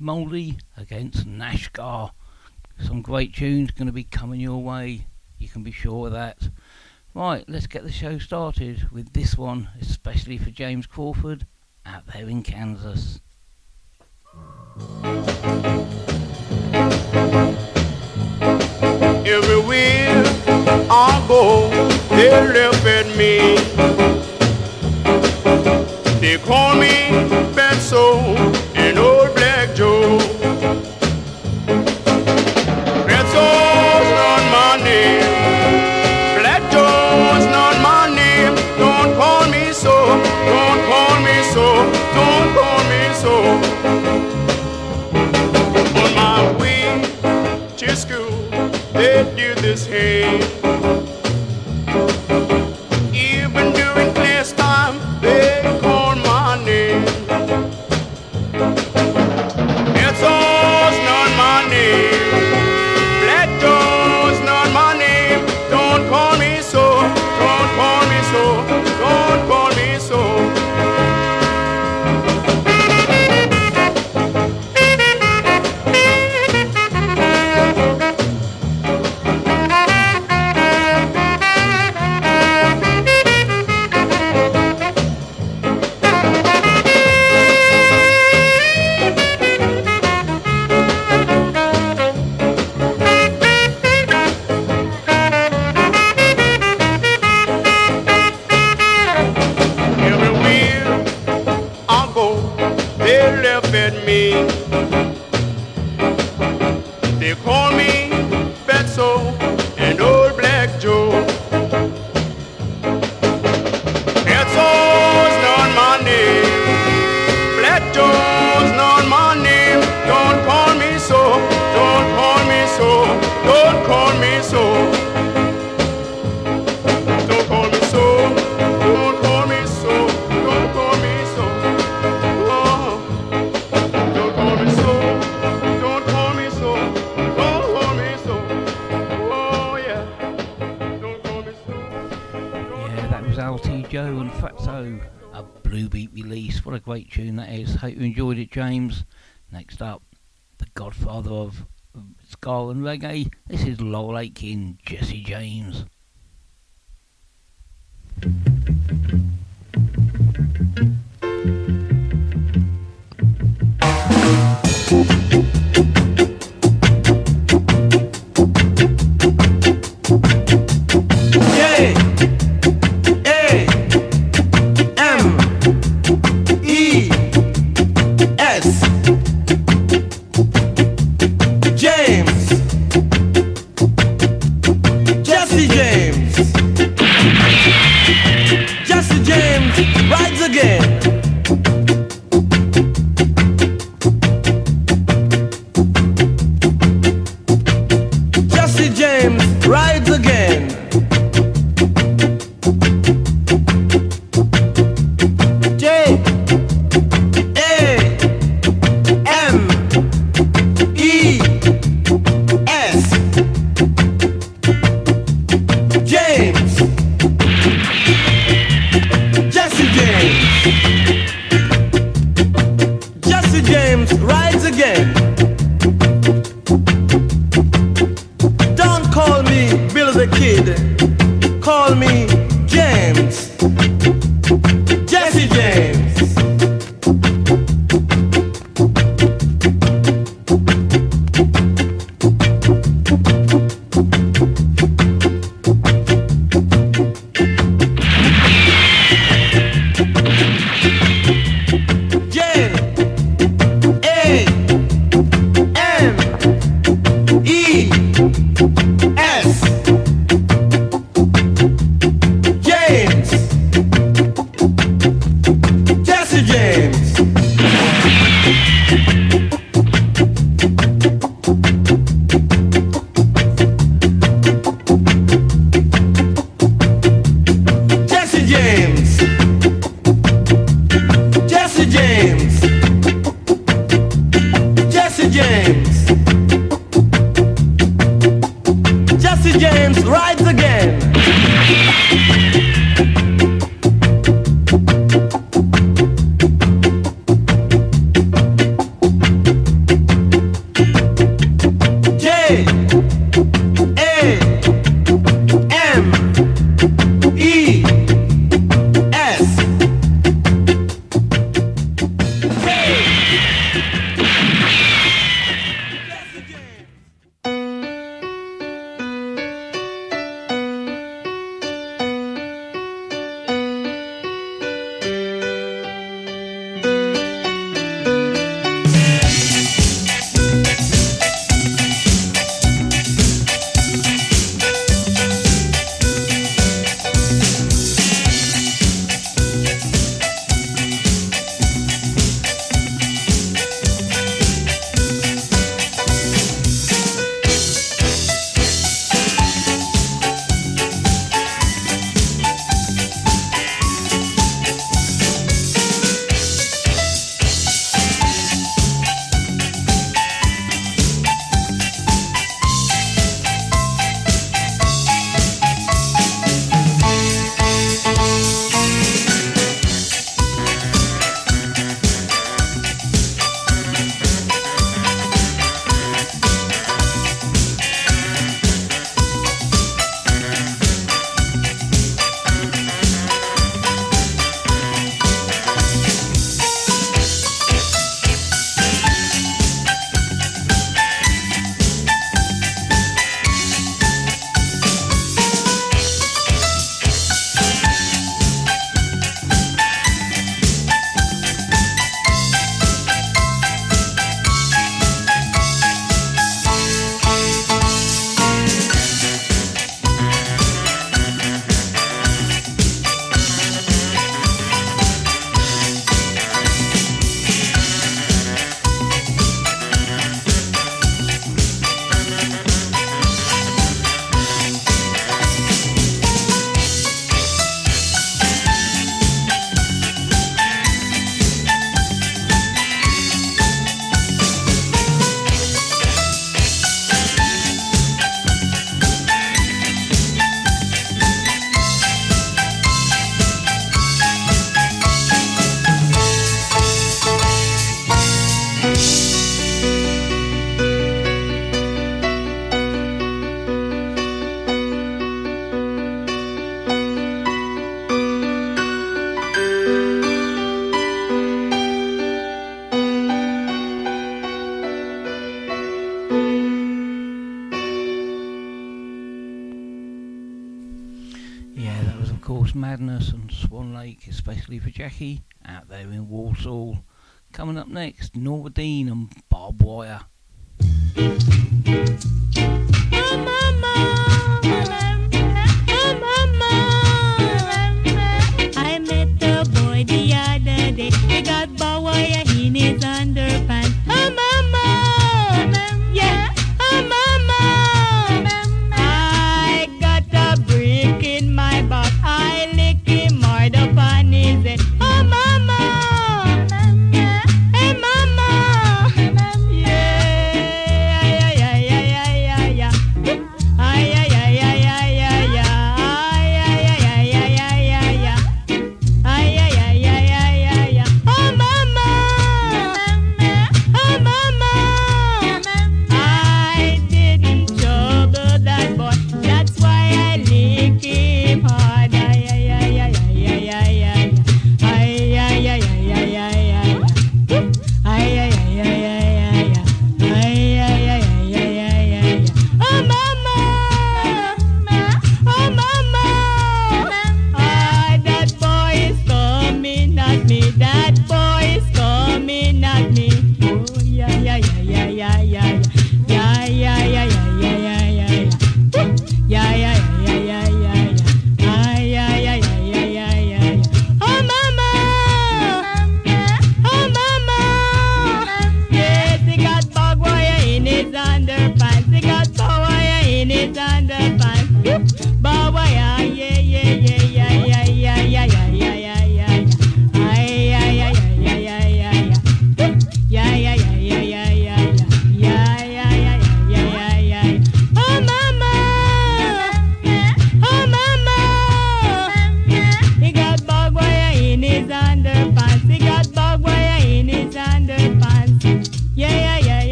Mouldy against Nashgar. Some great tunes going to be coming your way. You can be sure of that. Right, let's get the show started with this one, especially for James Crawford out there in Kansas. Everywhere I go, they look at me. They call me Benzo They do this hate. especially for Jackie out there in Warsaw. Coming up next, Norma Dean and Bob Wire. I met the boy the other day. He got Bob Wire in his underpants.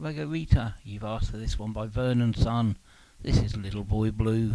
Margarita, you've asked for this one by Vernon Sun. This is Little Boy Blue.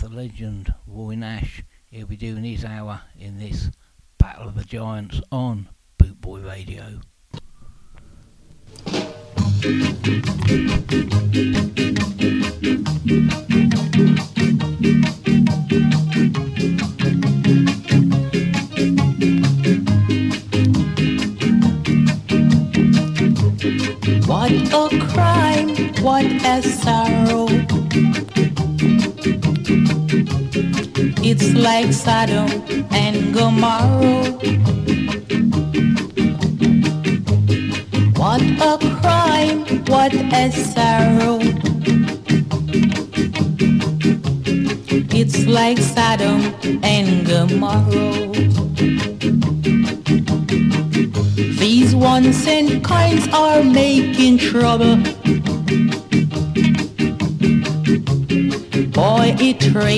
the legend Roy Nash. He'll be doing his hour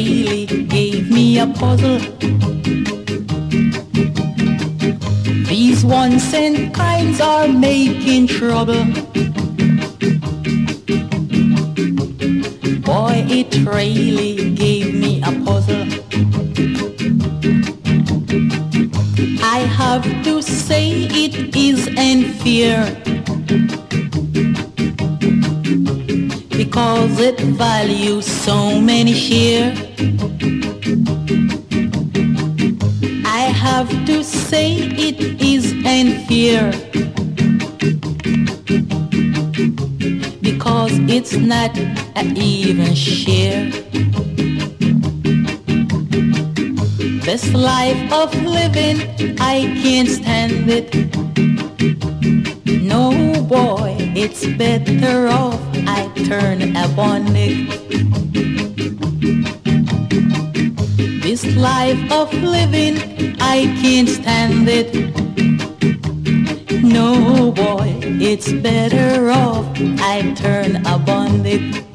really gave me a puzzle. These one cent kinds are making trouble. Boy, it really gave me a puzzle. I have to say it is unfair. Because it values so many shares. say it is and here. Because it's not an even share. This life of living, I can't stand it. No boy, it's better off I turn upon it. This life of living, I can't stand it. No boy, it's better off I turn a bonnet.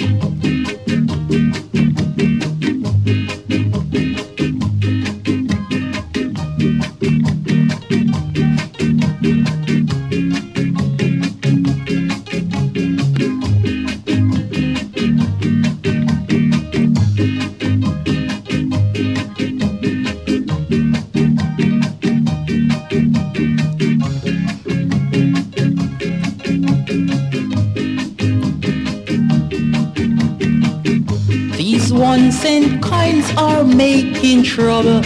Making trouble.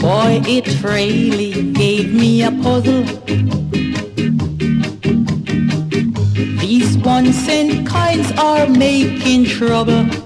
Boy, it really gave me a puzzle. These one cent coins are making trouble.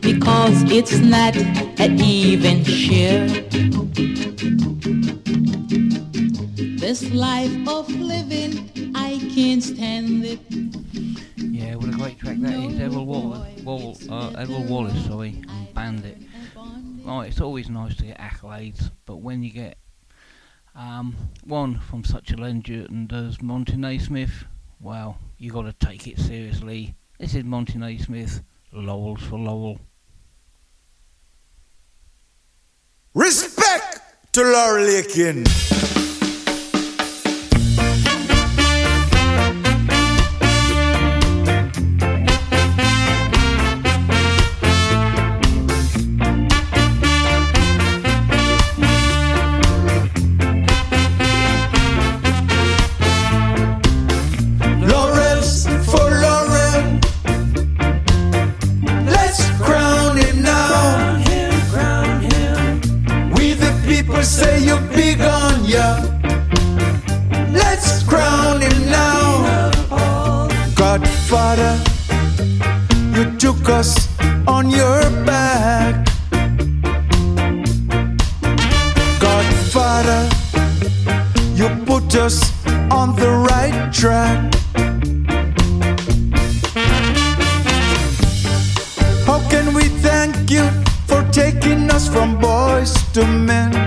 Because it's not an even share. This life of living, I can't stand it. Yeah, what a great track that is. Edward Wallace, Wall, uh, Edward Wallace, sorry, Bandit. Right, it's always nice to get accolades, but when you get um, one from such a legend as Monty Neysmith, well, you got to take it seriously. This is Monty Neysmith, Lowell's for Lowell. Respect to Laurel Aitken. Godfather, you took us on your back. Godfather, you put us on the right track. How can we thank you for taking us from boys to men?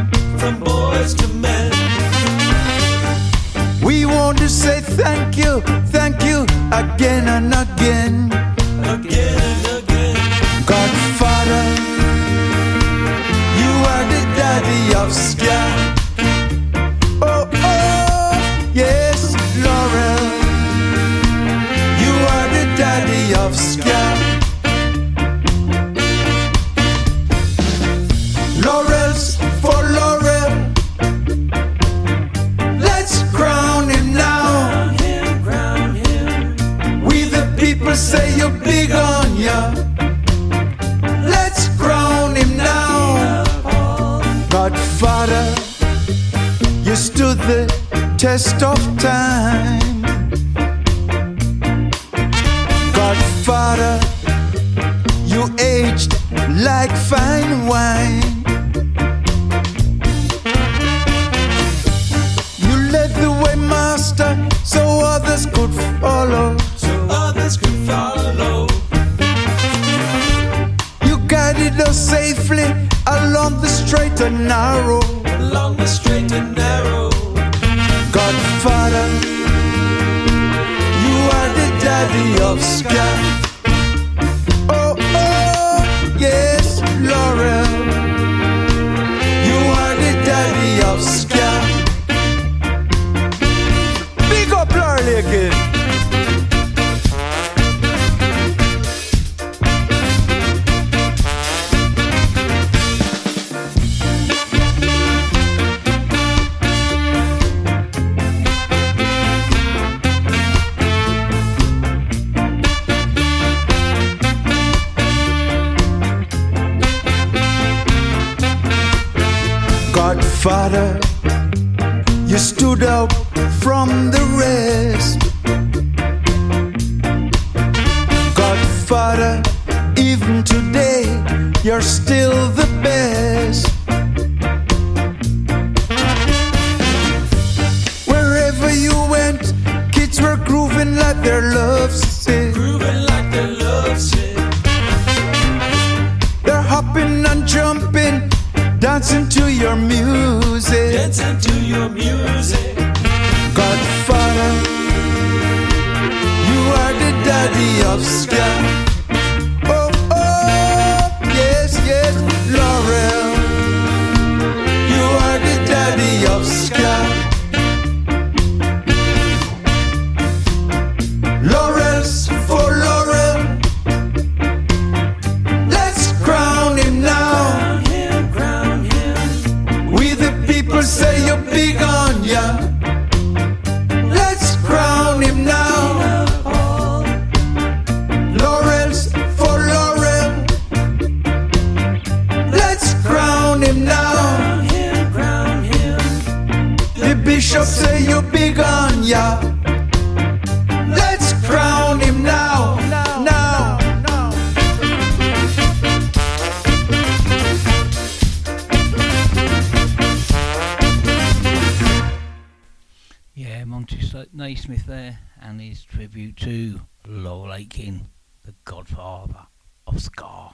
Monty Neysmith there, and his tribute to Laurel Aitken, the godfather of Ska.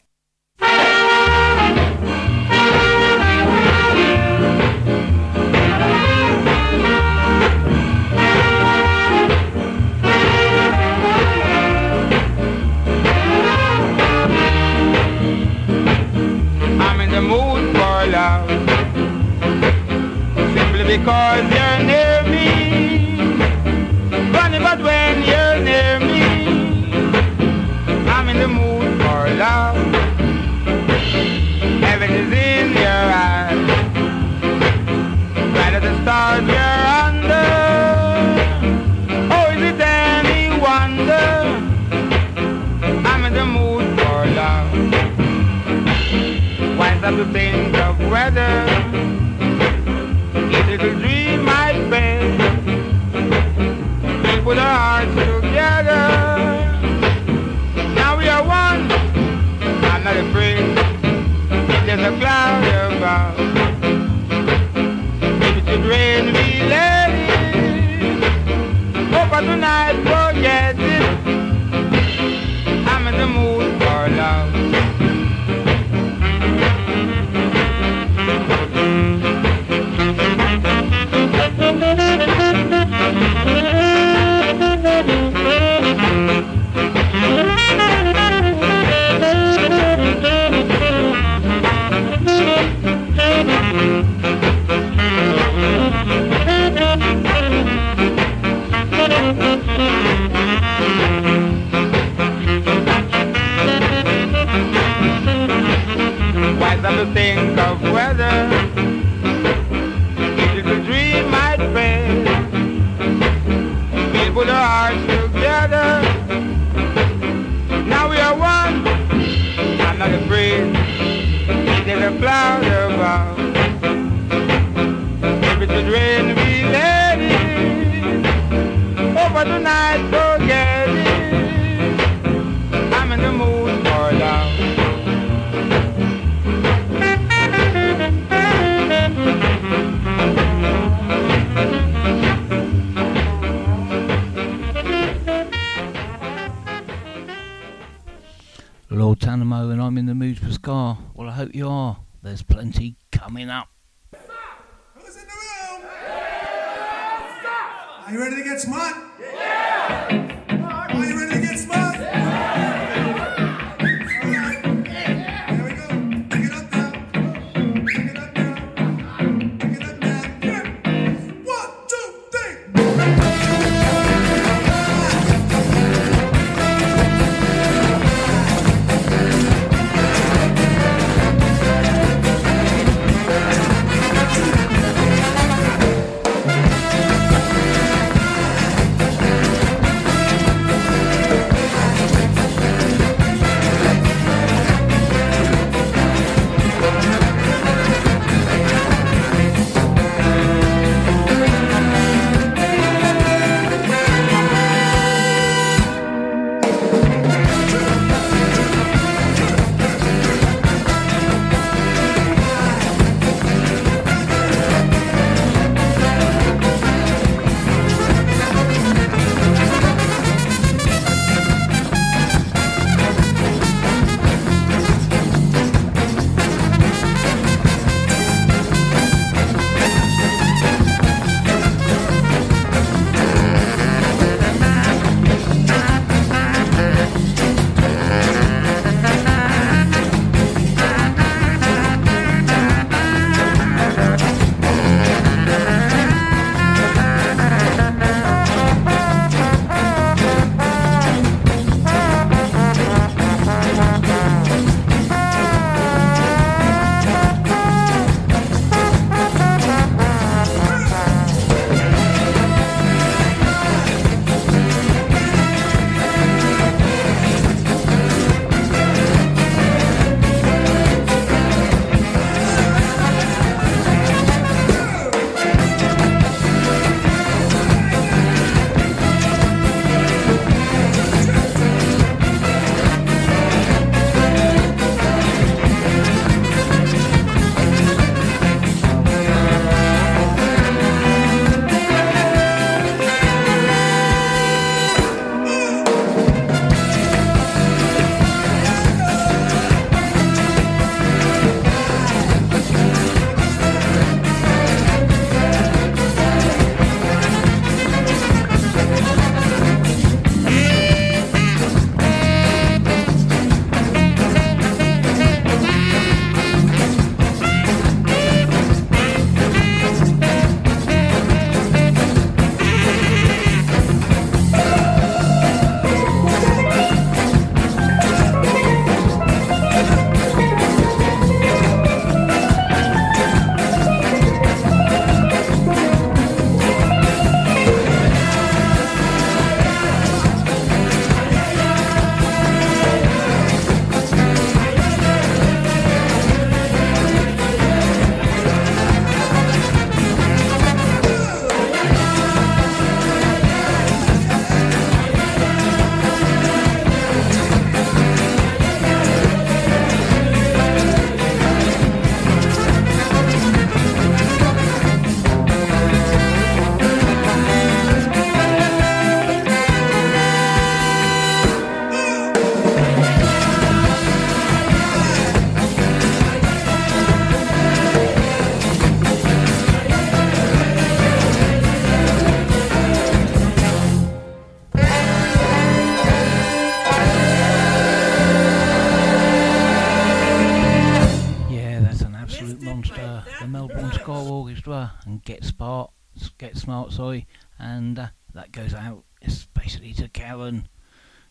Think of weather. Get Smart sorry, and uh, that goes out especially to Karen.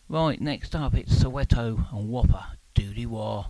Right, next up it's Soweto and Whopper Doody War.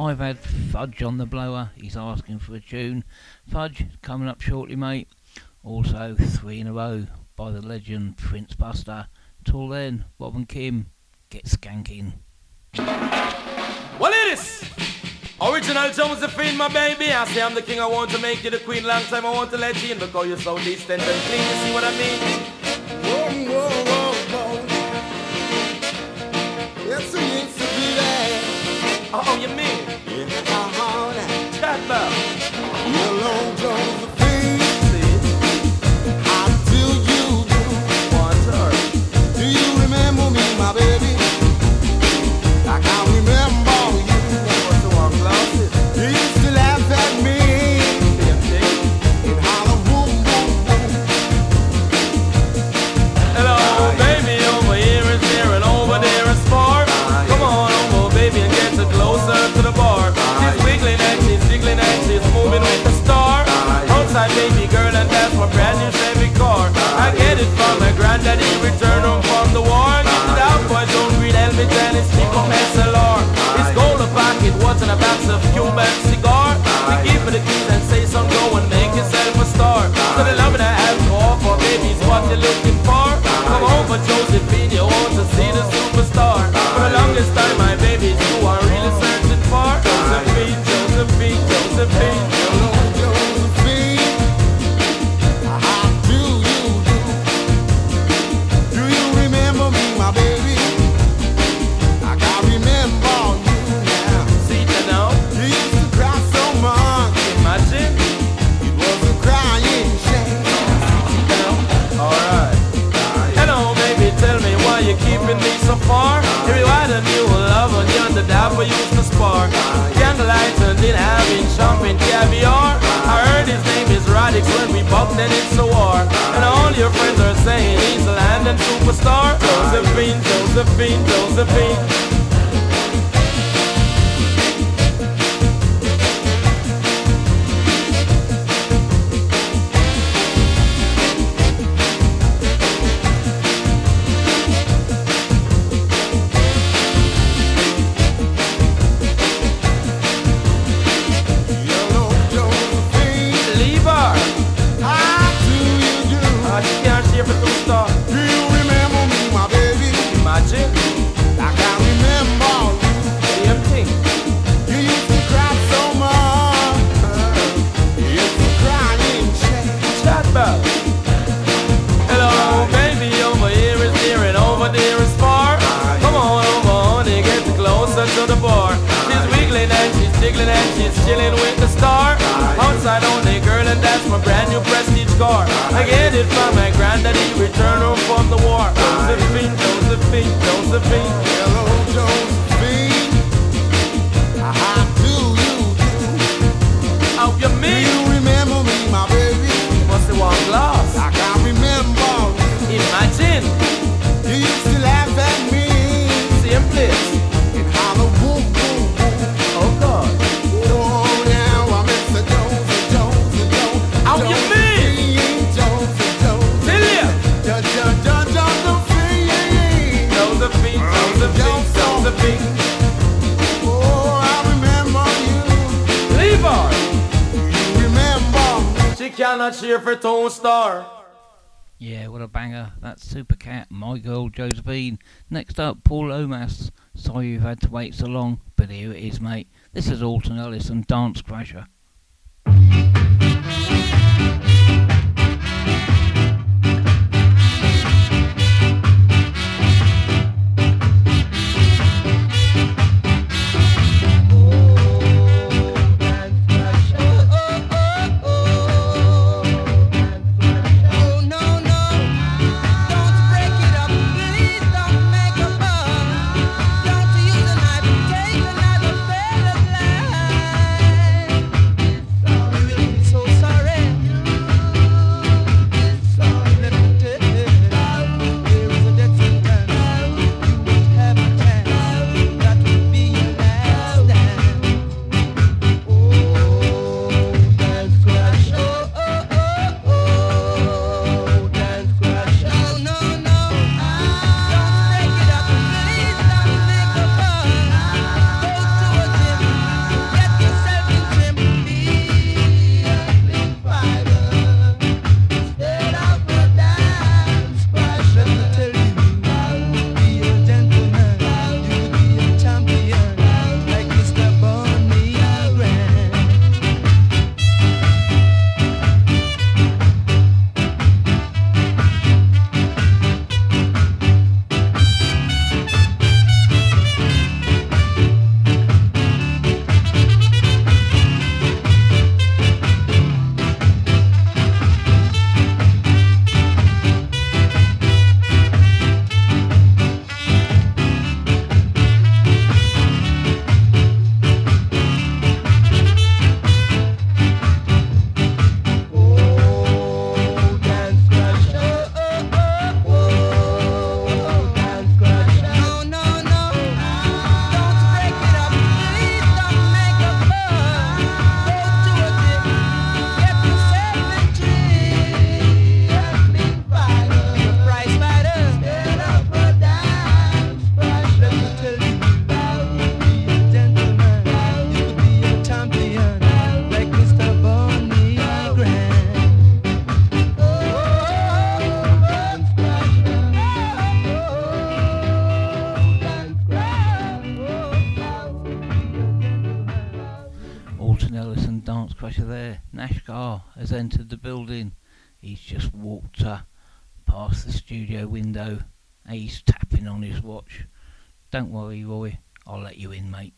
I've had Fudge on the blower. He's asking for a tune. Fudge, coming up shortly, mate. Also, three in a row by the legend Prince Buster. Till then, Bob and Kim, get skanking. Well, it is. Original Josephine, my baby. I say I'm the king, I want to make you the queen. Long time I want to let you in because you're so distant and clean. You see what I mean? Ellis and Dance Crasher. Don't worry, Roy. I'll let you in, mate.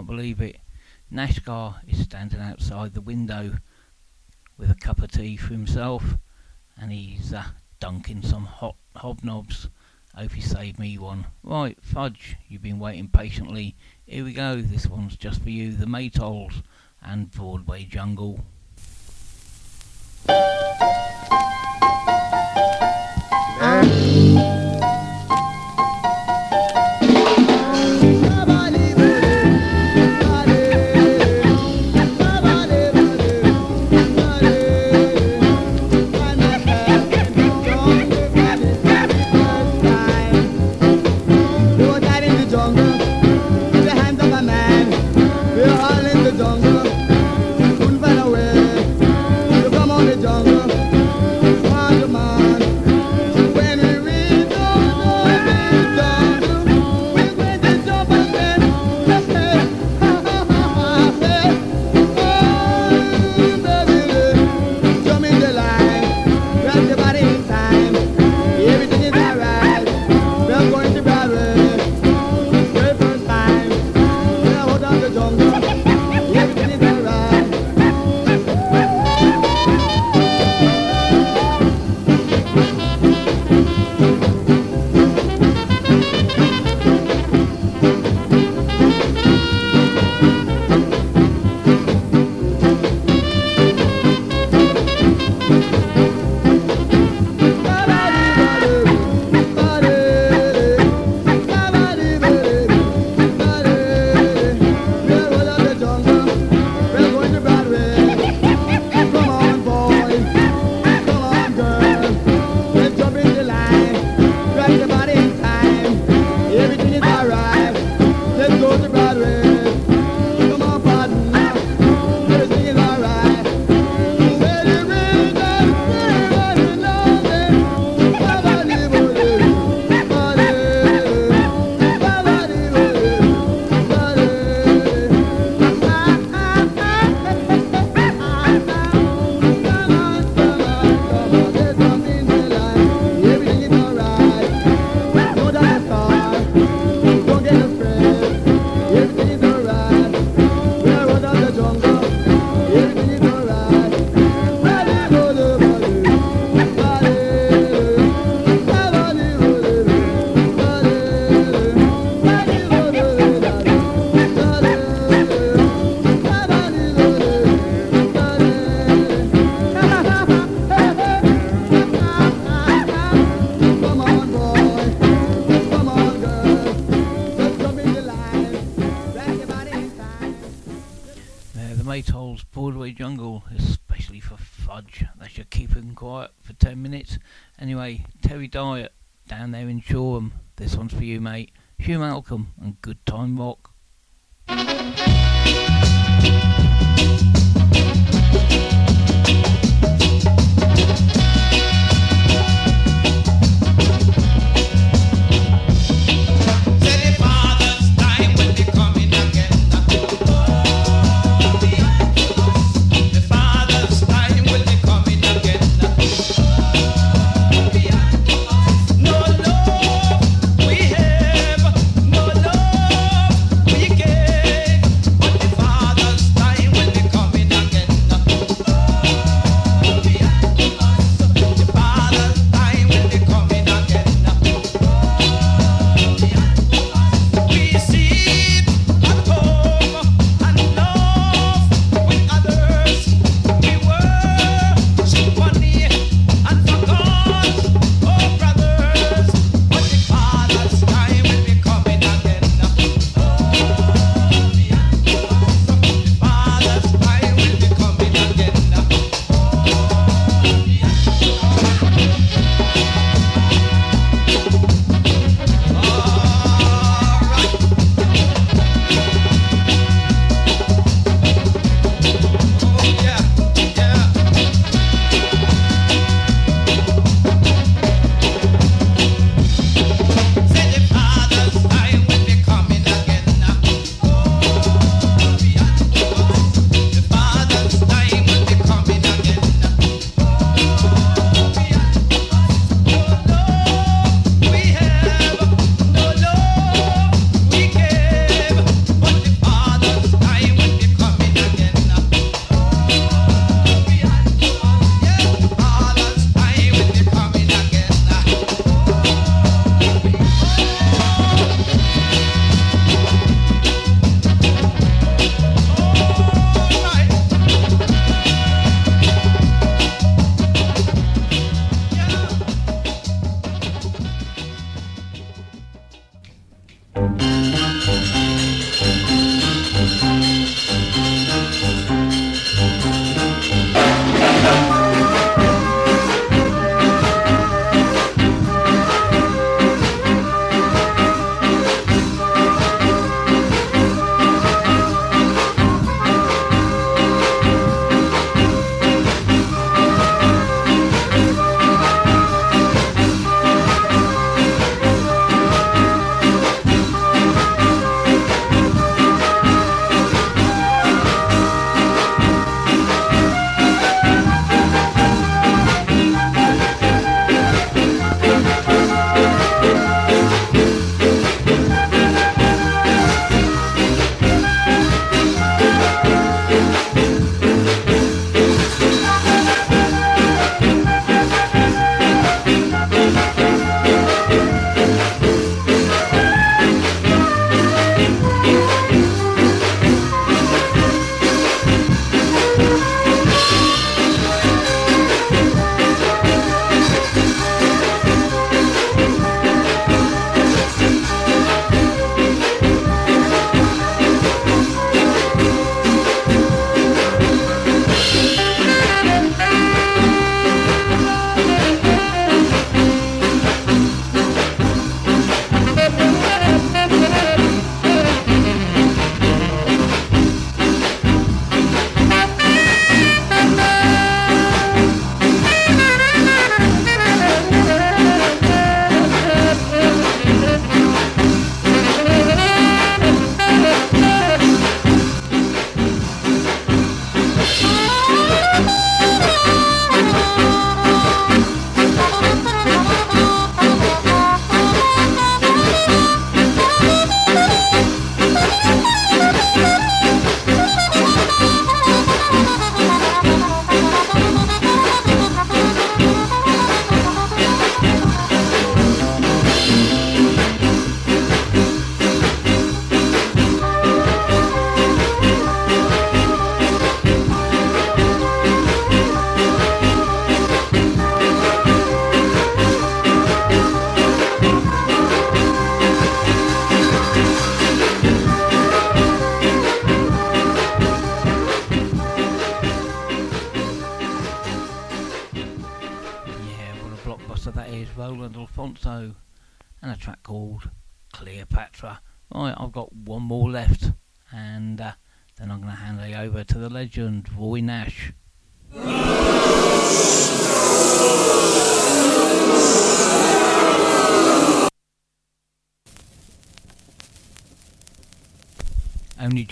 Can't believe it. Nashgar is standing outside the window with a cup of tea for himself and he's uh, dunking some hot hobnobs. Hope he saved me one. Right, Fudge, you've been waiting patiently. Here we go, this one's just for you. The Maytals and Broadway Jungle.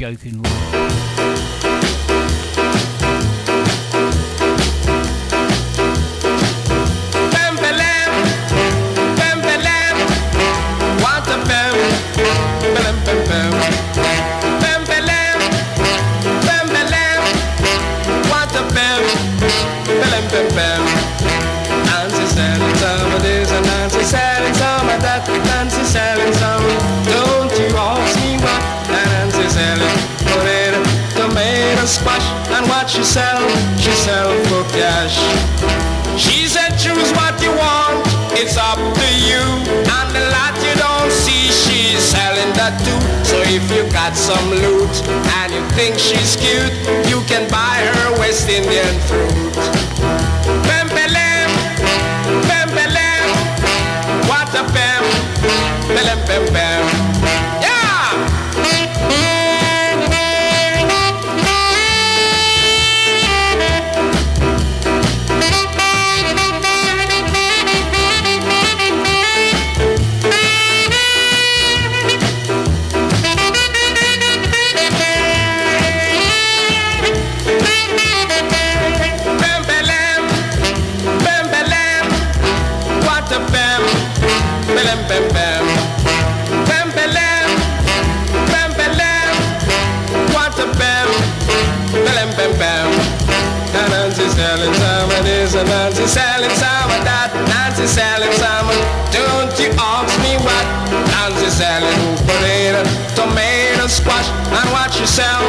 Only joking, some and you think she's cute, you can buy her West Indian fruit. Bam, balam, what a balam, bam, bam. Selling of that. Nancy selling some, don't you ask me what? Nancy selling potato, tomato, squash, and what she sell,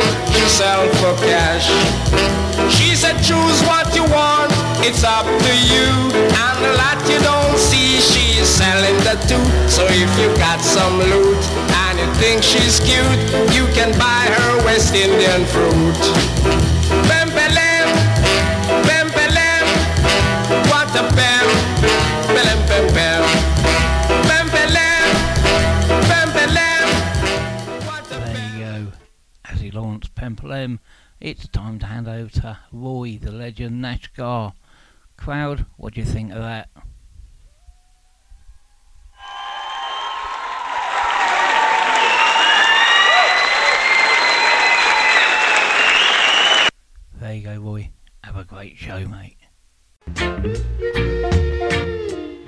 sell for cash. She said choose what you want, it's up to you. And a lot you don't see, she's selling that too. So if you got some loot and you think she's cute, you can buy her West Indian fruit. It's time to hand over to Roy, the legend Nash Gar. Crowd, what do you think of that? There you go, Roy. Have a great show, mate.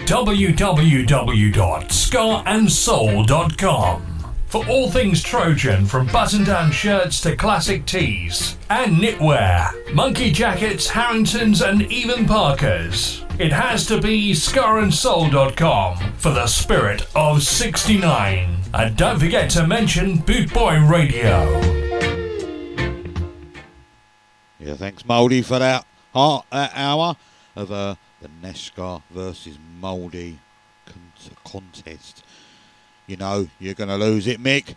www.skaandsoul.com for all things Trojan from button down shirts to classic tees and knitwear, monkey jackets, Harringtons, and even Parkers. It has to be skaandsoul.com for the spirit of 69. And don't forget to mention Boot Boy Radio. Yeah, thanks, Mouldy, for that, heart, that hour of uh, the Neshgar versus Mouldy con- contest. You know, you're going to lose it, Mick.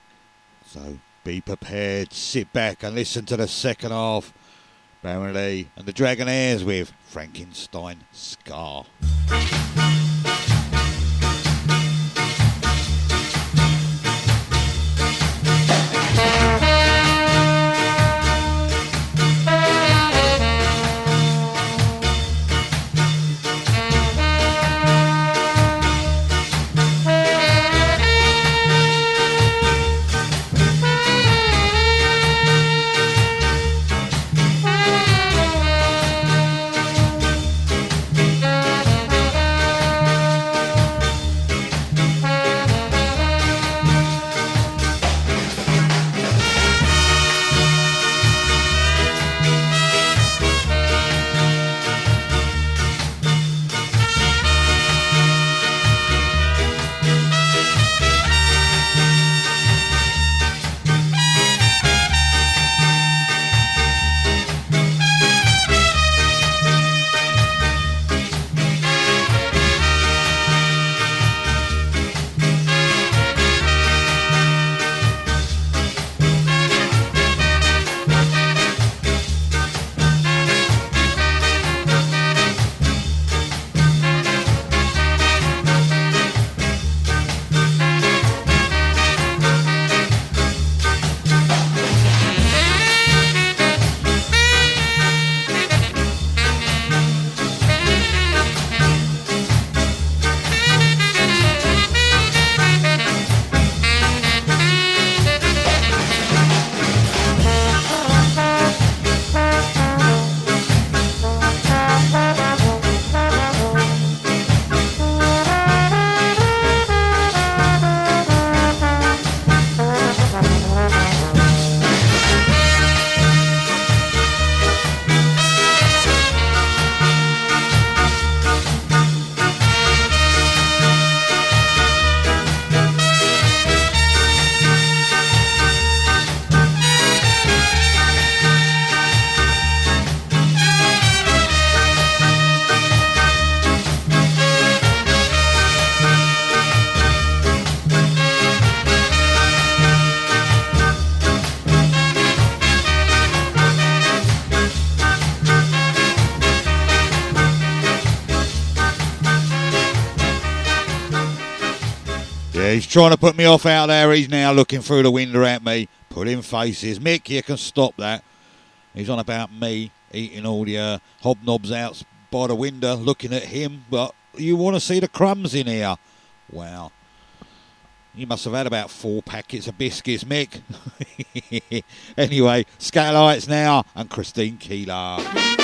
So be prepared, sit back and listen to the second half. Byron Lee and the Dragonaires with Frankenstein Ska. Trying to put me off out there. He's now looking through the window at me, pulling faces. Mick, you can stop that. He's on about me eating all the uh, hobnobs out by the window, looking at him. But you want to see the crumbs in here? Wow. You must have had about four packets of biscuits, Mick. anyway, Skatalites now and Christine Keeler.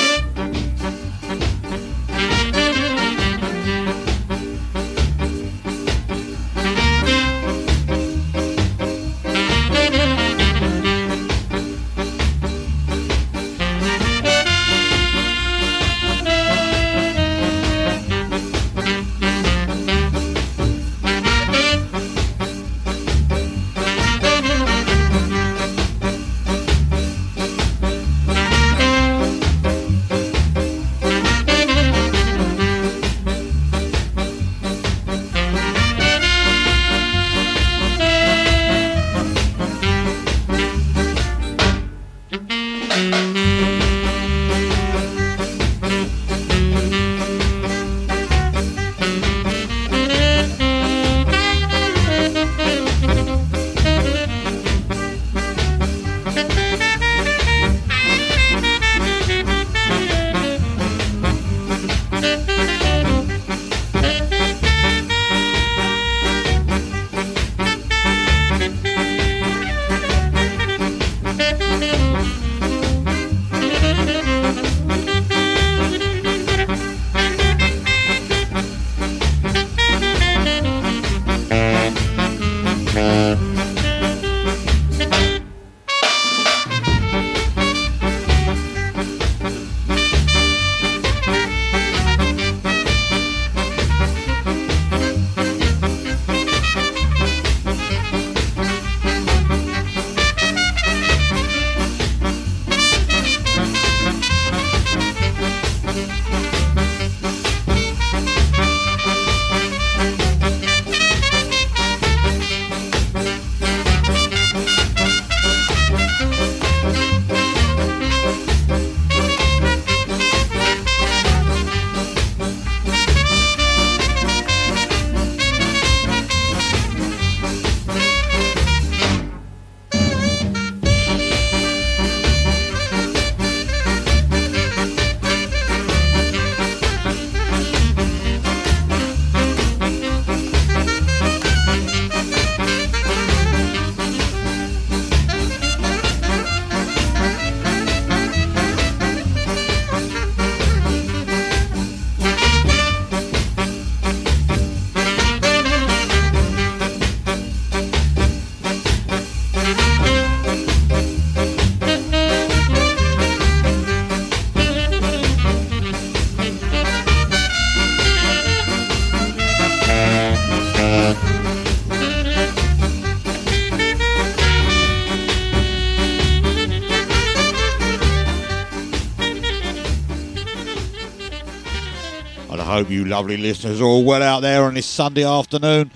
Hope you lovely listeners are all well out there on this Sunday afternoon,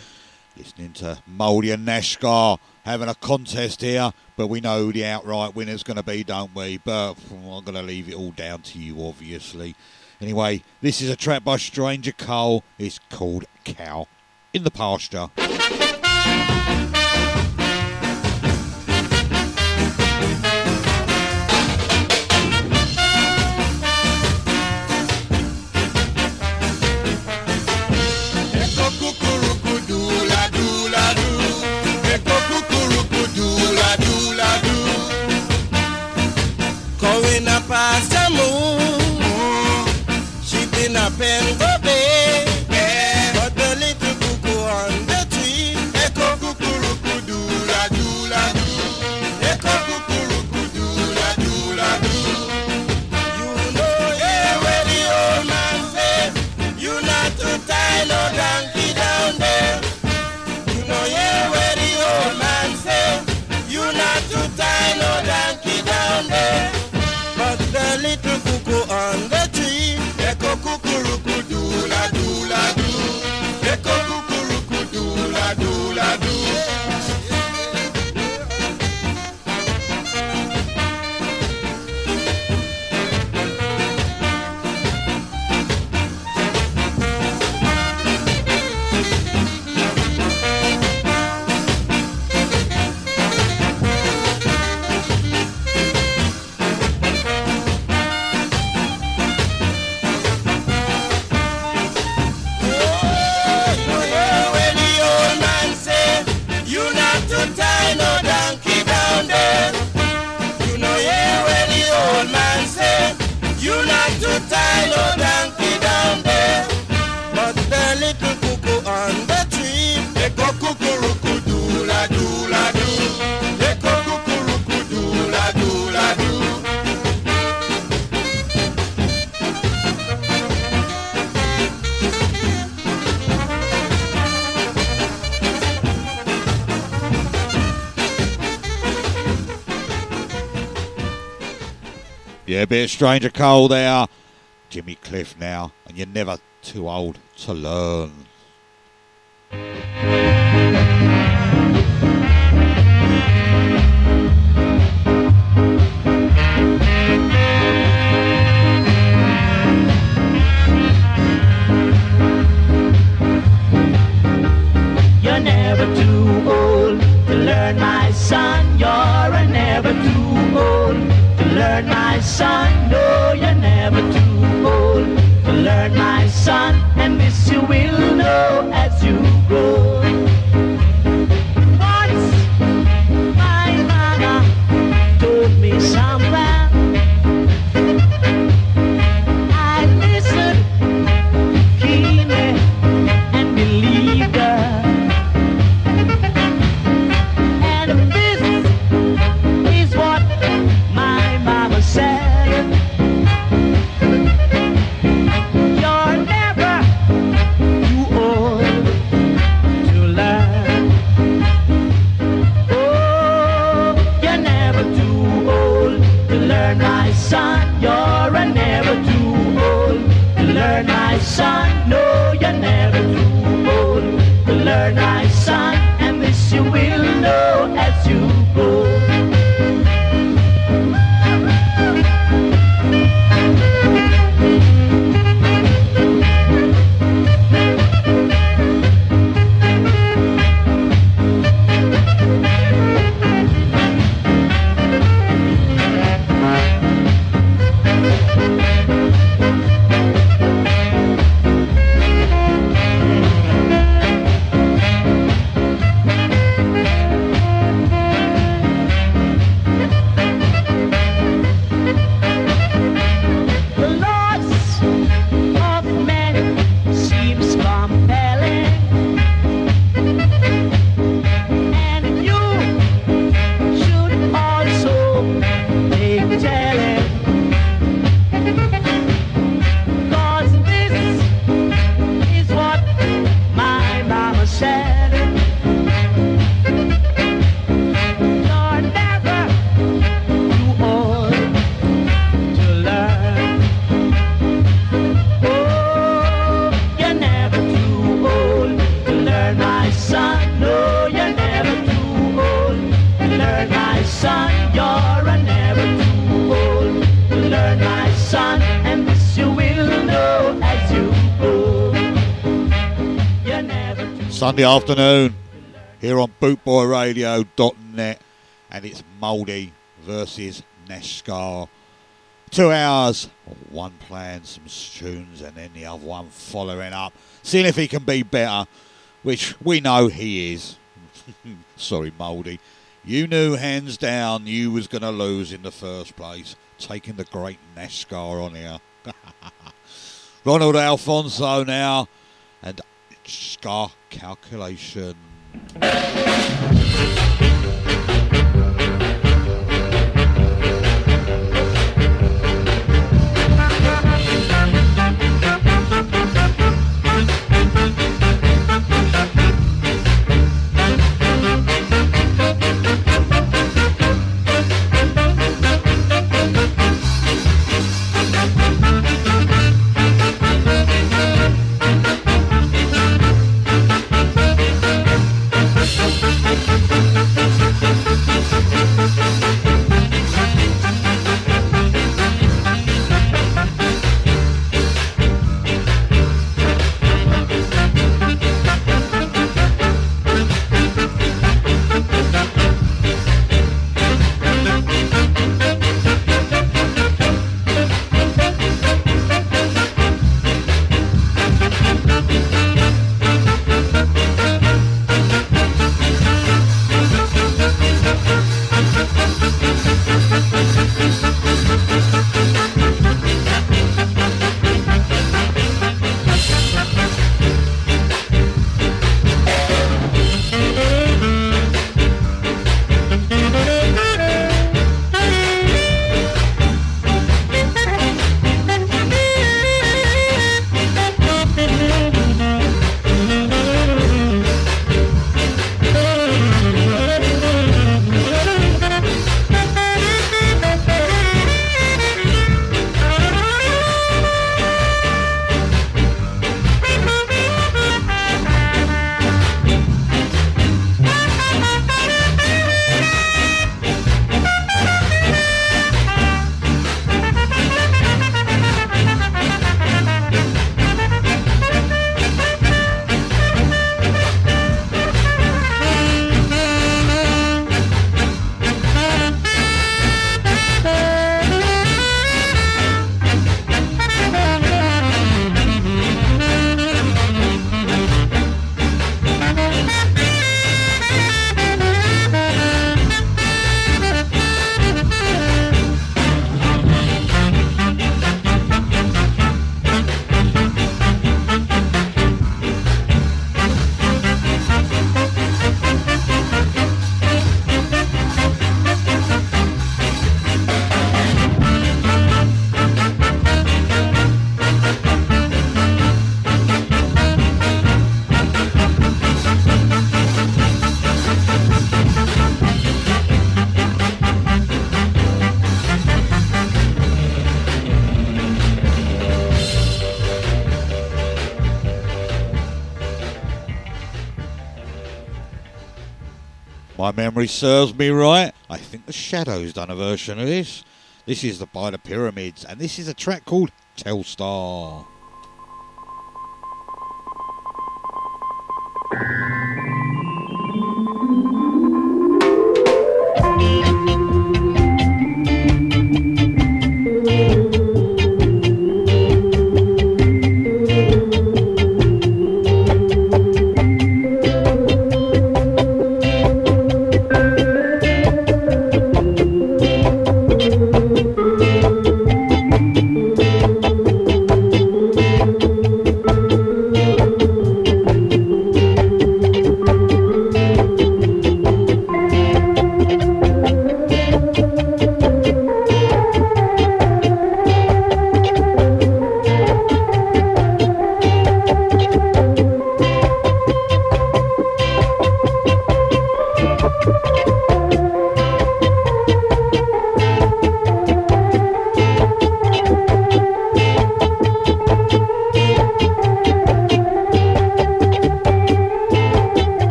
listening to Mouldy and Nashgar having a contest here. But we know who the outright winner's going to be, don't we? But I'm going to leave it all down to you, obviously. Anyway, this is a track by Stranger Cole. It's called Cow in the Pasture. Stranger Cole there. Jimmy Cliff now, and you're never too old to learn. Son. No, you're never too old learn, my son. And this you will know as you grow. Sunday afternoon here on bootboyradio.net, and it's Mouldy versus Neshkar. Two hours, one playing some tunes and then the other one following up, seeing if he can be better, which we know he is. Sorry, Mouldy. You knew hands down you was going to lose in the first place, taking the great Neshkar on here. Roland Alphonso now, and Ska calculation. Memory serves me right, I think the Shadows done a version of this. This is the By the Pyramids, and this is a track called Telstar.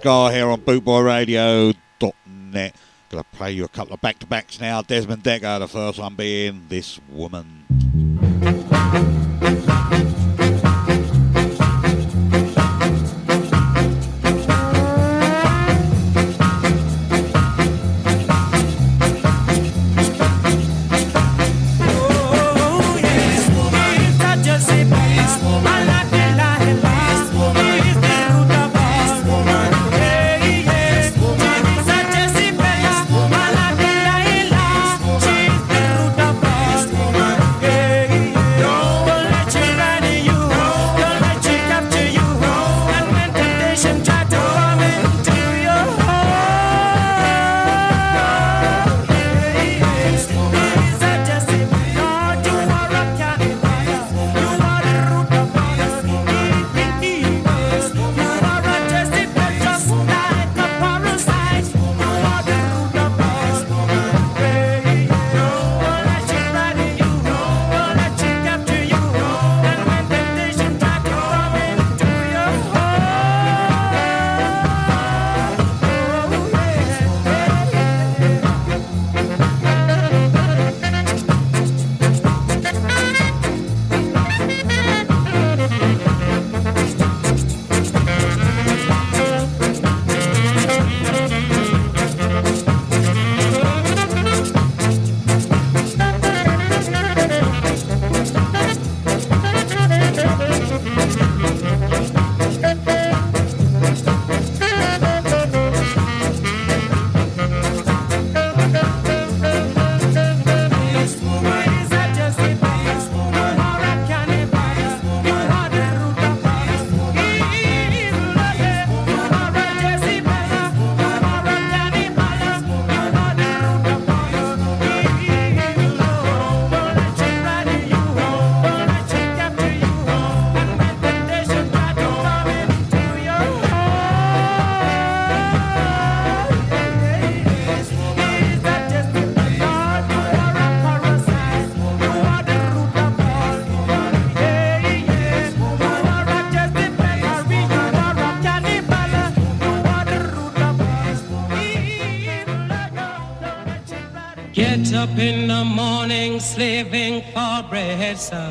Nashgar here on bootboyradio.net. Gonna play you a couple of back to backs now. Desmond Dekker, the first one being This. Woman. living for bread, son.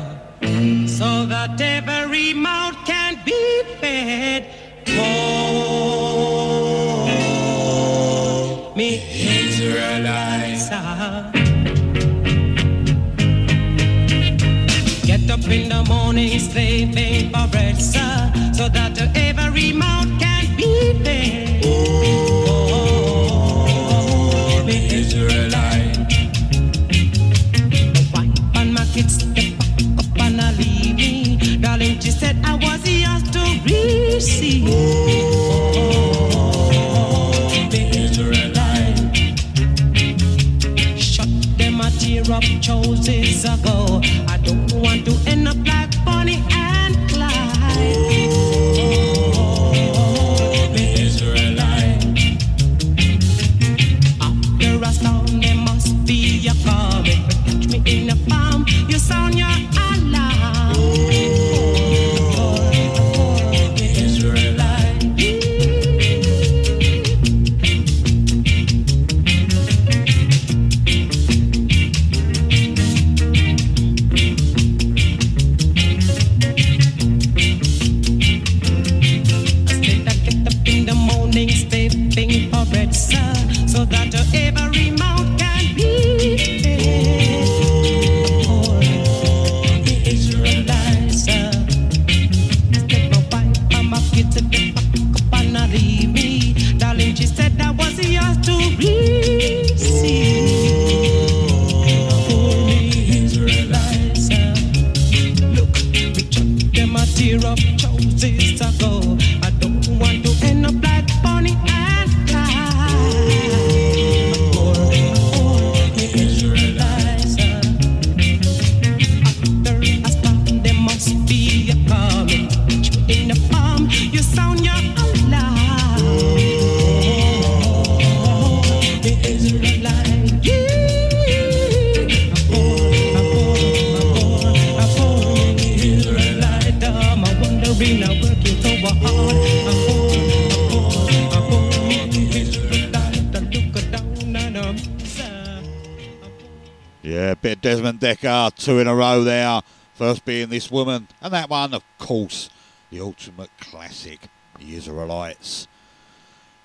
this woman. And that one, of course, the ultimate classic, the Israelites.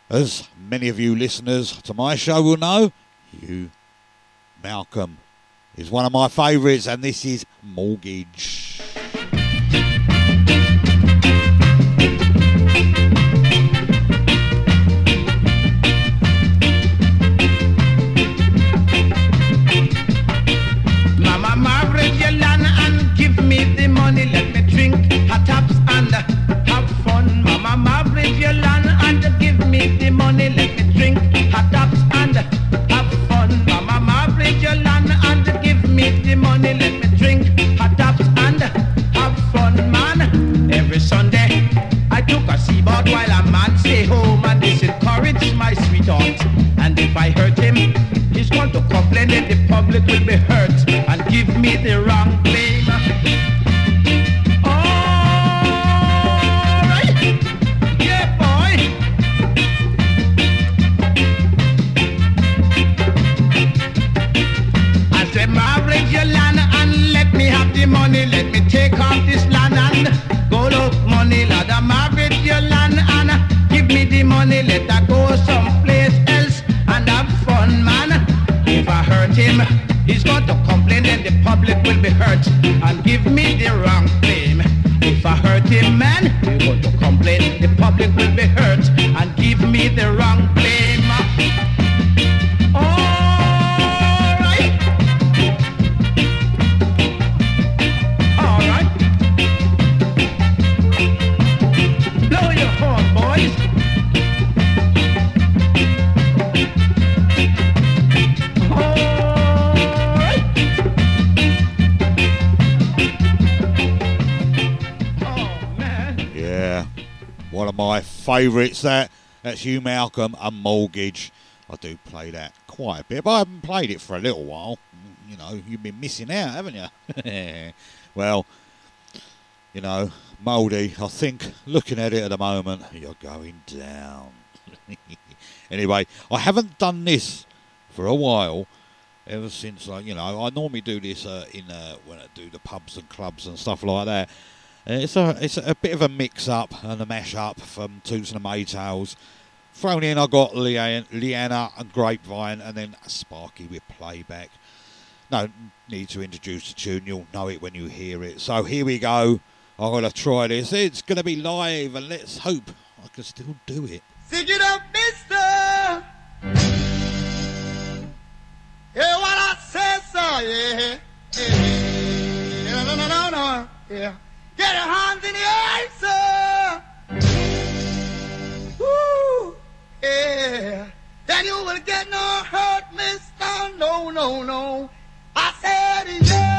As many of you listeners to my show will know, Hugh Malcolm, is one of my favourites, and this is Mortgage. favourites. That that's Hugh Malcolm, A Mortgage. I do play that quite a bit, but I haven't played it for a little while. You know, you've been missing out, haven't you? well, you know, Mouldy, I think looking at it at the moment, you're going down. anyway, I haven't done this for a while. Ever since, like, you know, I normally do this uh, in uh, when I do the pubs and clubs and stuff like that. Uh, it's a it's a bit of a mix up and a mash up from Toots and the Maytals. Thrown in, I got Leanna, and Grapevine, and then Sparky with playback. No need to introduce the tune; you'll know it when you hear it. So here we go. I'm gonna try this. It's gonna be live, and let's hope I can still do it. Sing it up, Mister. Yeah, what I said, sir? Yeah, yeah, yeah. No, no, no, no, no. Yeah. Get your hands in the answer. Woo, yeah. Then you will get no hurt, mister. No, no, no. I said, yeah.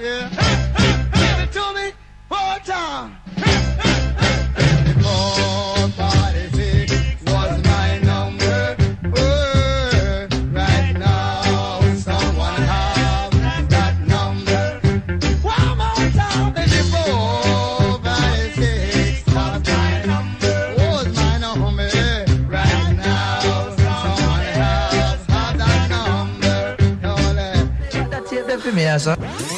yeah. Give it to me one time. Four, five, six was my number. Right now, someone has that number. One more time, was my number. Was my number. Right now, someone has that number. That's it sir.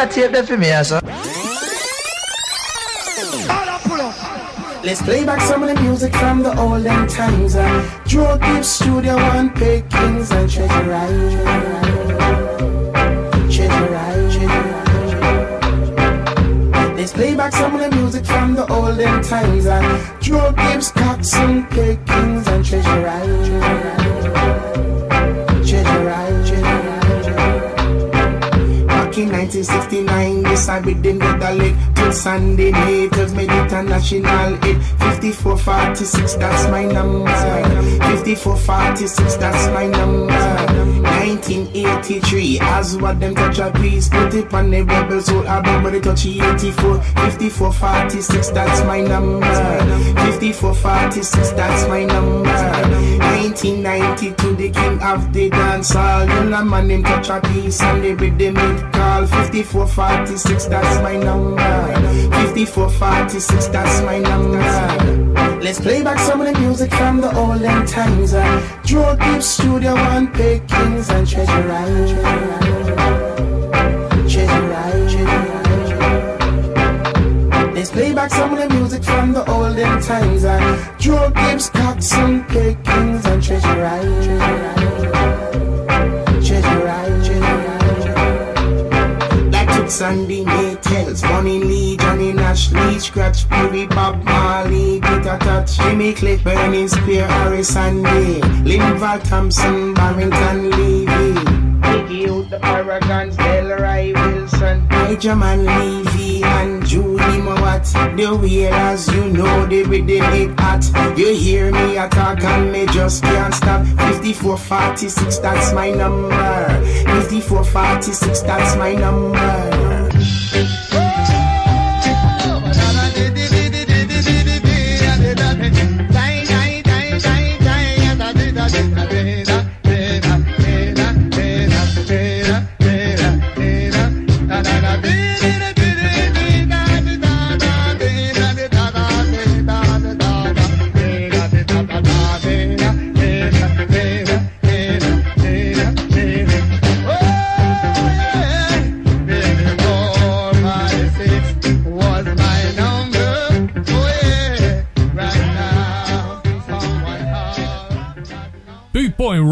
That tape there for me, sir. Let's play back some of the music from the olden times. Uh, Joe Gibbs Studio One, Pickings and Treasure Island. Treasure Island. Let's play back some of the music from the olden times. Uh, Joe Gibbs, Coxsone, Pickings 1969, this I with with a leg till Sunday natives made international hit. 5446, that's my number. 5446, that's my number. 1983, as what them touch a piece, put it on the rebel soul album, but it touch 84. 5446, that's my number. 5446, that's my number. 1992, the king of the dance hall. You know, man, him touch a piece and the rhythm it call. 5446, that's my number. 5446, that's my number. Let's play back some of the music from the olden times. Uh, Joe Gibbs Studio One, Pickings and Treasure Island. Back some of the music from the olden times. Uh, Joe Gibbs, Coxsone, Pickings and Treasure Island. Treasure Island. Toots and the Maytals, Bunny Lee, Johnny Nash, Lee, Scratch, Perry, Bob Marley, Peter Tosh, Jimmy Cliff, Burning Spear, Harris and Day, Linval Thompson, Barrington Levy, Biggie out the Paragons, Delroy Wilson, Benjamin Levy and Mowat. The wheelers, you know the rhythm it hot. You hear me attack and me just can't stop. 5446, that's my number. 5446, that's my number.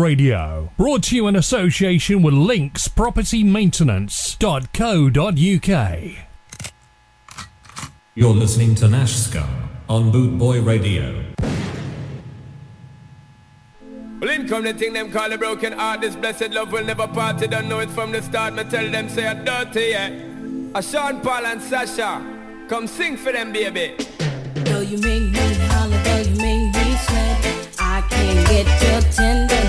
Radio, brought to you in association with Links Property Maintenance.co.uk. You're listening to Nashska on Boot Boy Radio. Well, in come the thing them call a broken heart. This blessed love will never part. They don't know it from the start. Me tell them say a dirty, yeah. A Sean Paul and Sasha, come sing for them, baby. Though you make me holler, though you make me sweat, I can't get your tenderness.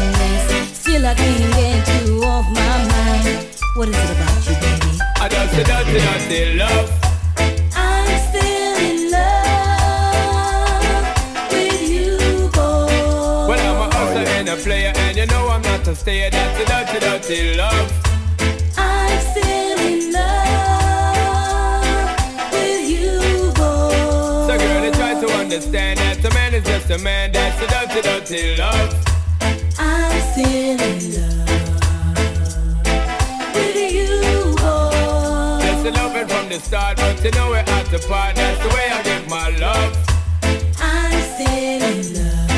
Still, I can't get you off my mind. What is it about you, baby? I just say dirty, dirty love. I'm still in love with you, boy. Well, I'm a hustler and a player, and you know I'm not a stayer. That's a dirty, dirty love. I'm still in love with you, boy. So, girl, they try to understand that a man is just a man. That's a dirty, dirty love. I'm still in love with you, oh. boy. That's the loving from the start, but you know we're at part. That's the way I give my love. I'm still in love.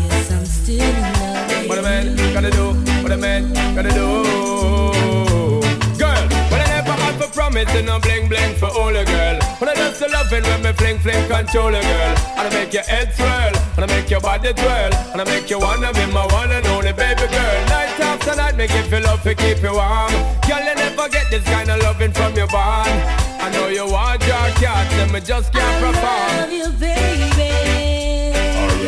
Yes, I'm still in love. What a man gotta do, what a man gotta do. Girl, when I never had for promising, no bling bling for all a girl. When I just loving when me fling fling control a girl. And I make your head swirl, and I make your body twirl, and I make you wanna be my one and only baby girl. Night after night, make you feel love to keep you warm. Girl, you never get this kind of loving from your bond. I know you want your cat, and me just can't perform. Love you, baby.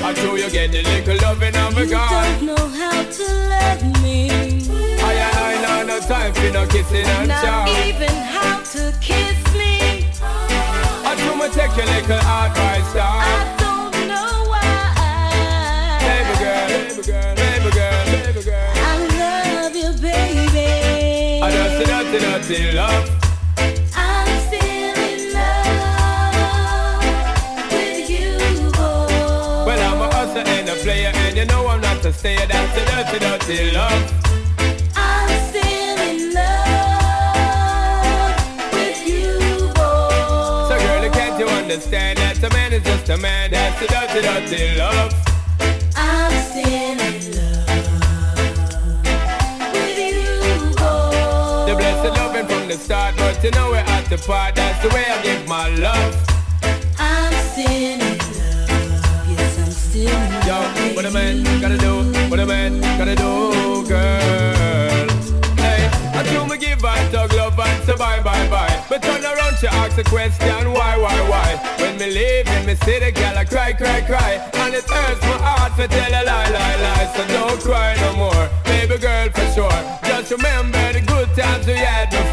I know you get the little loving of a You don't know how to love me. I I no time for no kissing and Not chow. even how to kiss. I do me take your little advice down. I don't know why. Baby girl, baby girl, baby girl, baby girl. I love you, baby. I a dirty, dirty love. I'm still in love with you, boy. Well, I'm a hustler and a player, and you know I'm not a stayer. That's a dirty, dirty love. I'm still in love understand that a man is just a man. That's the dirty, dirty love. I'm still in love with you. Oh. The blessed loving from the start, but you know we're at the part. That's the way I give my love. I'm still in love. Yes, I'm still in love. Yo, what a man gotta do, what a man gotta do, girl. Me give and tug love and say bye bye bye. But turn around, she ask a question, why why why? When me leave in me city, girl I cry cry cry, and it hurts my heart to tell a lie lie lie. So don't cry no more, baby girl for sure. Just remember the good times we had.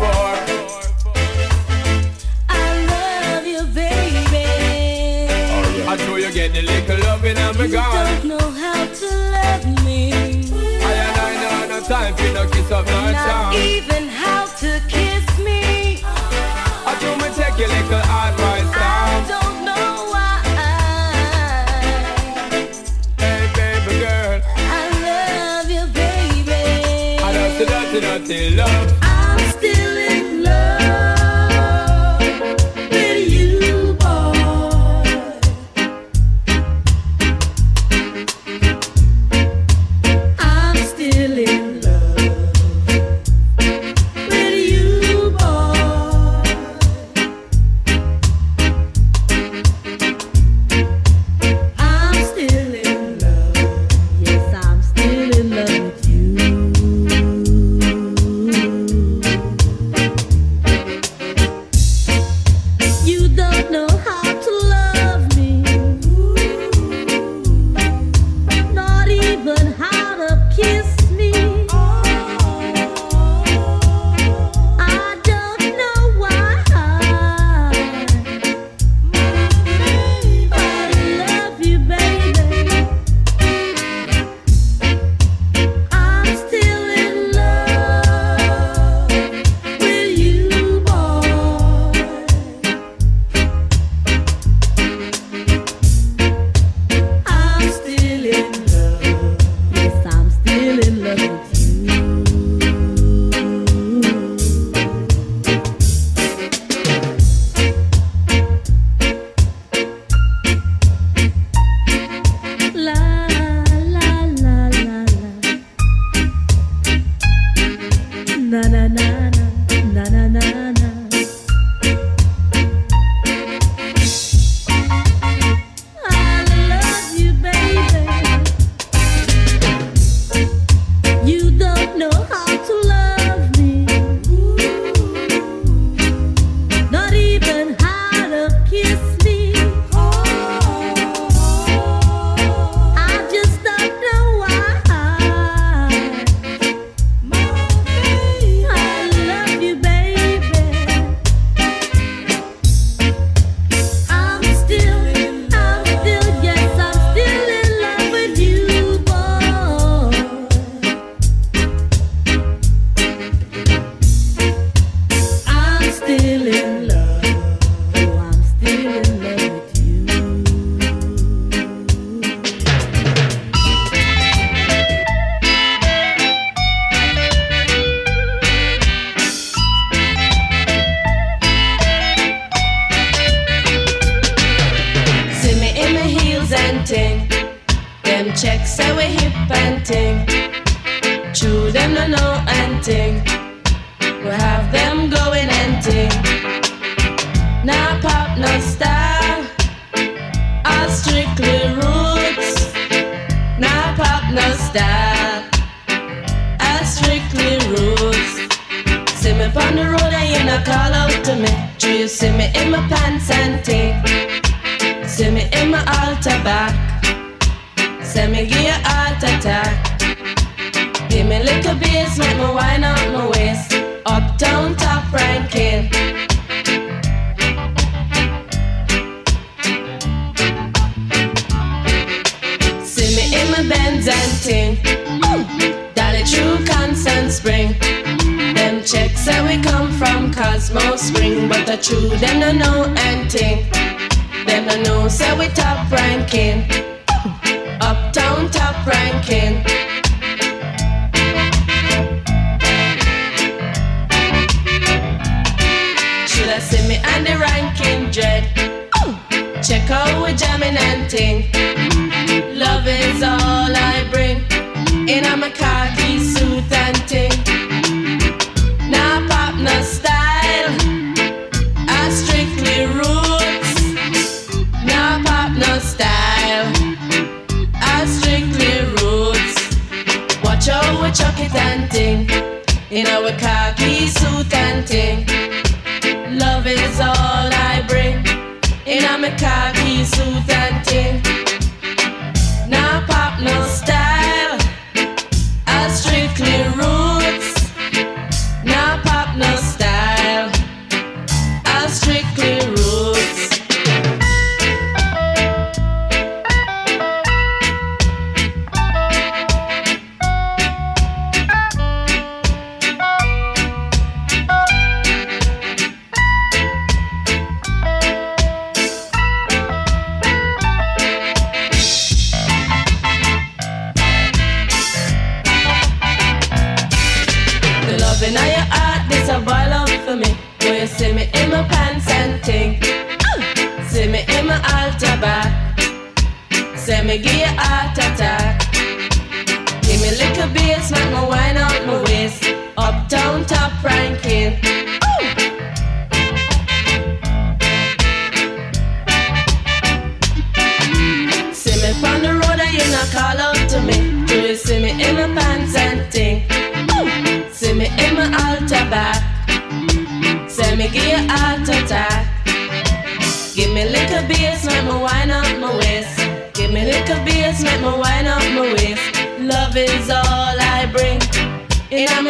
thank you.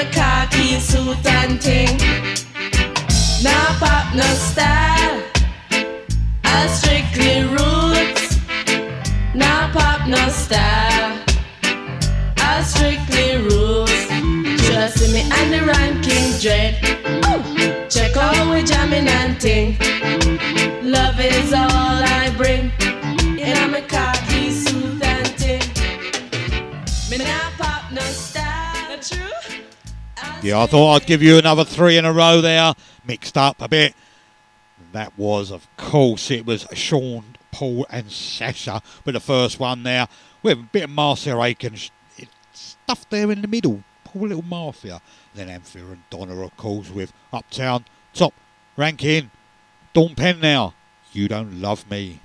my khaki suit and ting. No pop, no style. I strictly roots. No pop, no style. I strictly roots. Just see me and the ranking dread. Check out we jamming and ting. Love is all. Yeah, I thought I'd give you another three in a row there. Mixed up a bit. That was, of course, it was Sean, Paul, and Sasha with the first one there. With a bit of Marcia Aitken stuff there in the middle. Poor little Mafia. Then Althea and Donna, of course, with Uptown, Top, ranking. Dawn Penn now. You don't love me.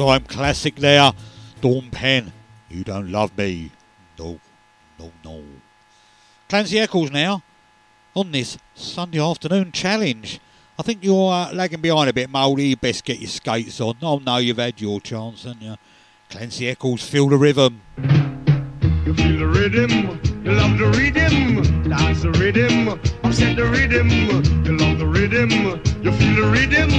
All-time classic there, Dawn Penn. You don't love me. No, no, no. Clancy Eccles now on this Sunday afternoon challenge. I think you're uh, lagging behind a bit, Mouldy. You best get your skates on. Oh no, you've had your chance, haven't you? Clancy Eccles, feel the rhythm. You feel the rhythm, you love the rhythm, dance the rhythm, upset the rhythm, you love the rhythm, you feel the rhythm,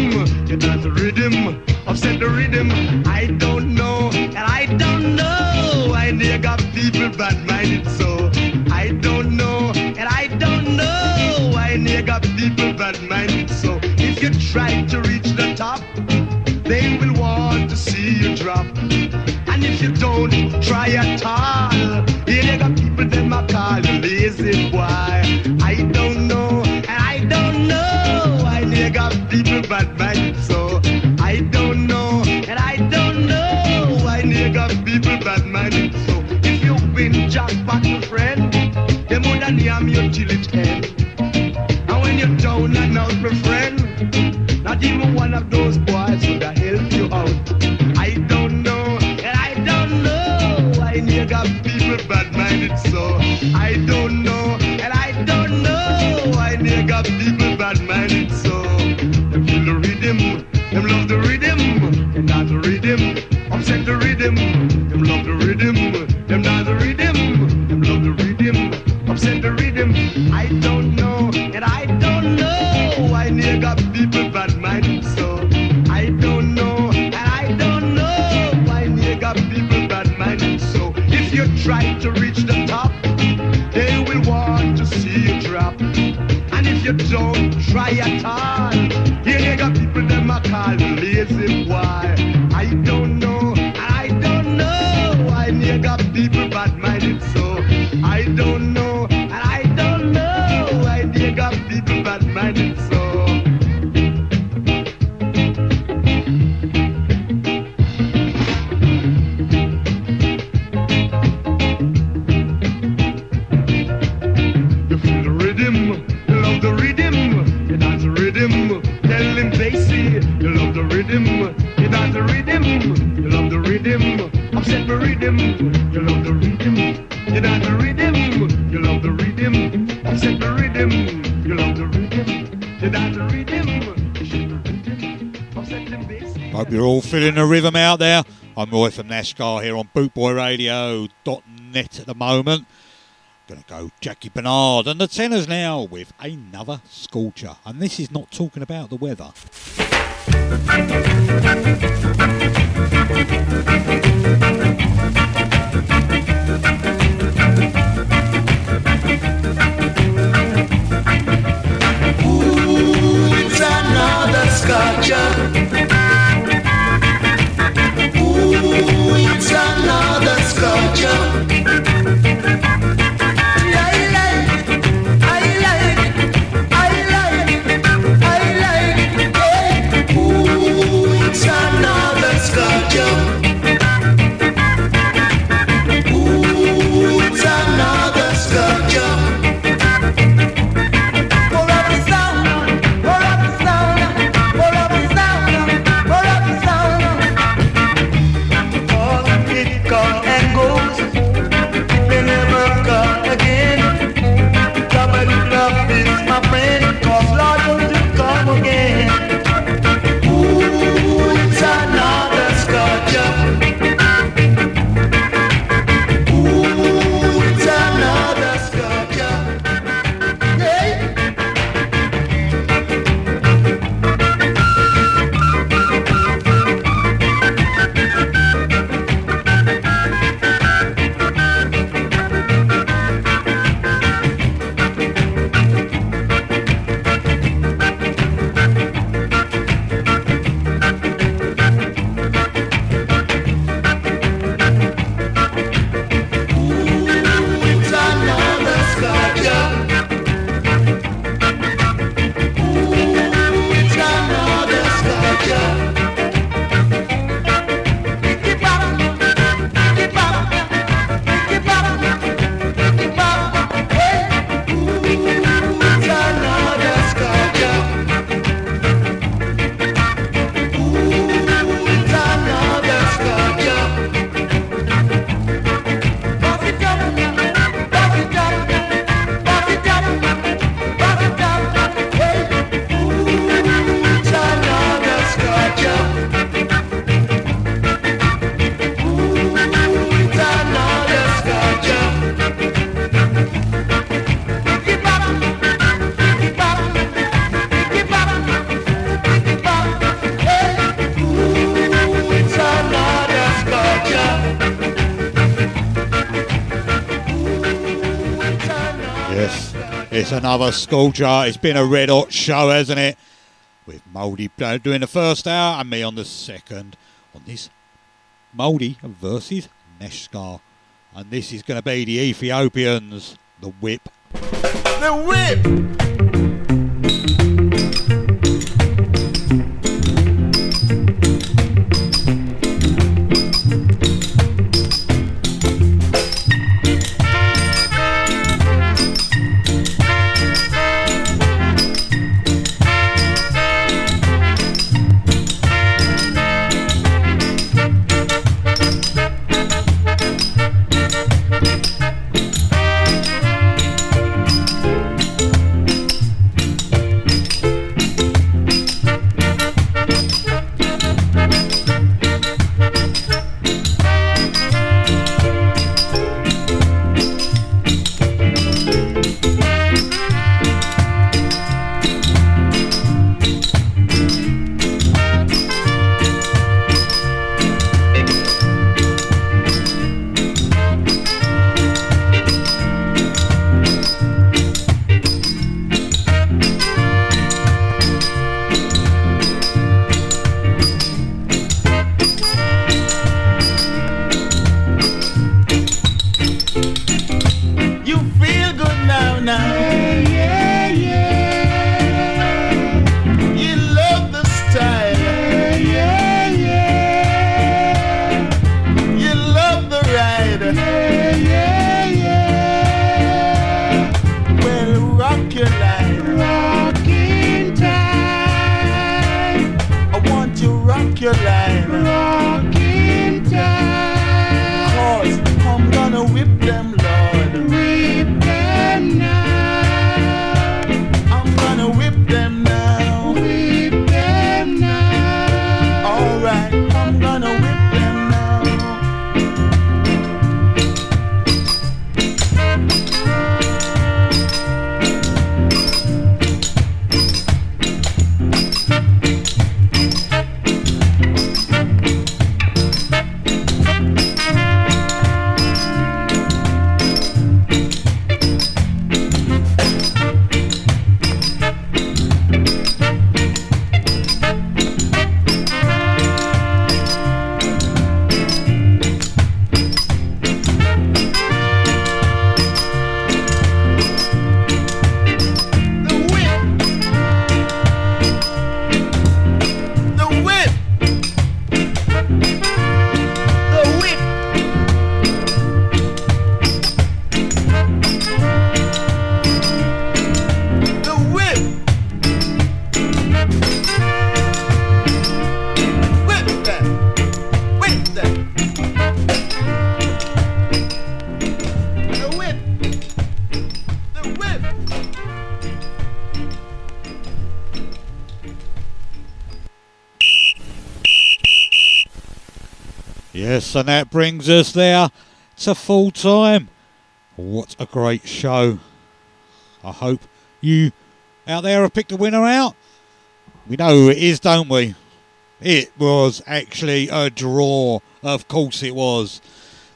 you dance the rhythm, upset the rhythm. I don't know, and I don't know why they got people bad minded so. I don't know, and I don't know why they got people bad minded so. If you try to reach the top, they will want to see you drop. And if you don't try at all, here they got people them a call you lazy boy. I don't know, and I don't know why they got people bad mind so. I don't know, and I don't know why they got people bad mind so. If you win jackpot, my friend, them woulda name you till it end. And when you're down and out, my friend, not even one of those boys would have helped you out. Why got people bad minded so. I don't know, and I don't know why you got people bad minded so. Them feel the rhythm, them love the rhythm, them dance the rhythm, upset the rhythm, them love the rhythm, them dance the rhythm, them love the rhythm, upset the rhythm. I don't know, and I don't know why you got people bad to reach the top, they will want to see you drop. And if you don't try at all, you got people them a call lazy boy. I don't know, I don't know why you the rhythm, you love the rhythm, you dance the rhythm, you love the rhythm. Upset the rhythm, you love the rhythm, you dance the rhythm, you. Hope you're all feeling the rhythm out there. I'm Roy from NASCAR here on bootboyradio.net at the moment. Gonna go Jackie Bernard and the tenors now with another scorcher. And this is not talking about the weather. Another It's another scorcher. It's been a red hot show, hasn't it? With Mouldy uh, doing the first hour and me on the second on this Mouldy versus Neshkar. And this is going to be the Ethiopians, the whip. The whip. Yes, and that brings us there to full time. What a great show. I hope you out there have picked a winner out. We know who it is, don't we? It was actually a draw. Of course it was.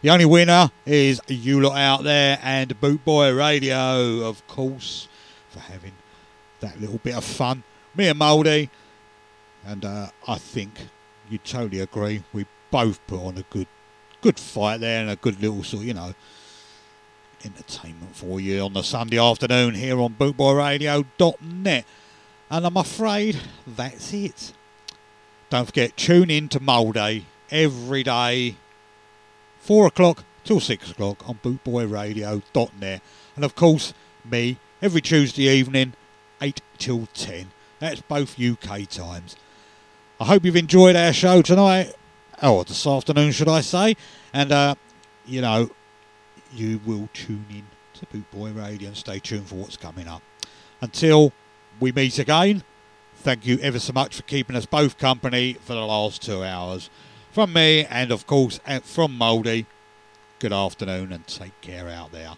The only winner is you lot out there and Bootboy Radio, of course, for having that little bit of fun. Me and Mouldy, and uh, I think you totally agree. We both put on a good, good fight there and a good little sort, you know, entertainment for you on the Sunday afternoon here on BootboyRadio.net. And I'm afraid that's it. Don't forget, tune in to Mouldy every day, four o'clock till six o'clock on BootboyRadio.net, and of course me every Tuesday evening, eight till ten. That's both UK times. I hope you've enjoyed our show tonight, or this afternoon, should I say? And uh, you know, you will tune in to Bootboy Radio and stay tuned for what's coming up. Until we meet again, thank you ever so much for keeping us both company for the last two hours. From me, and of course, from Mouldy, good afternoon and take care out there.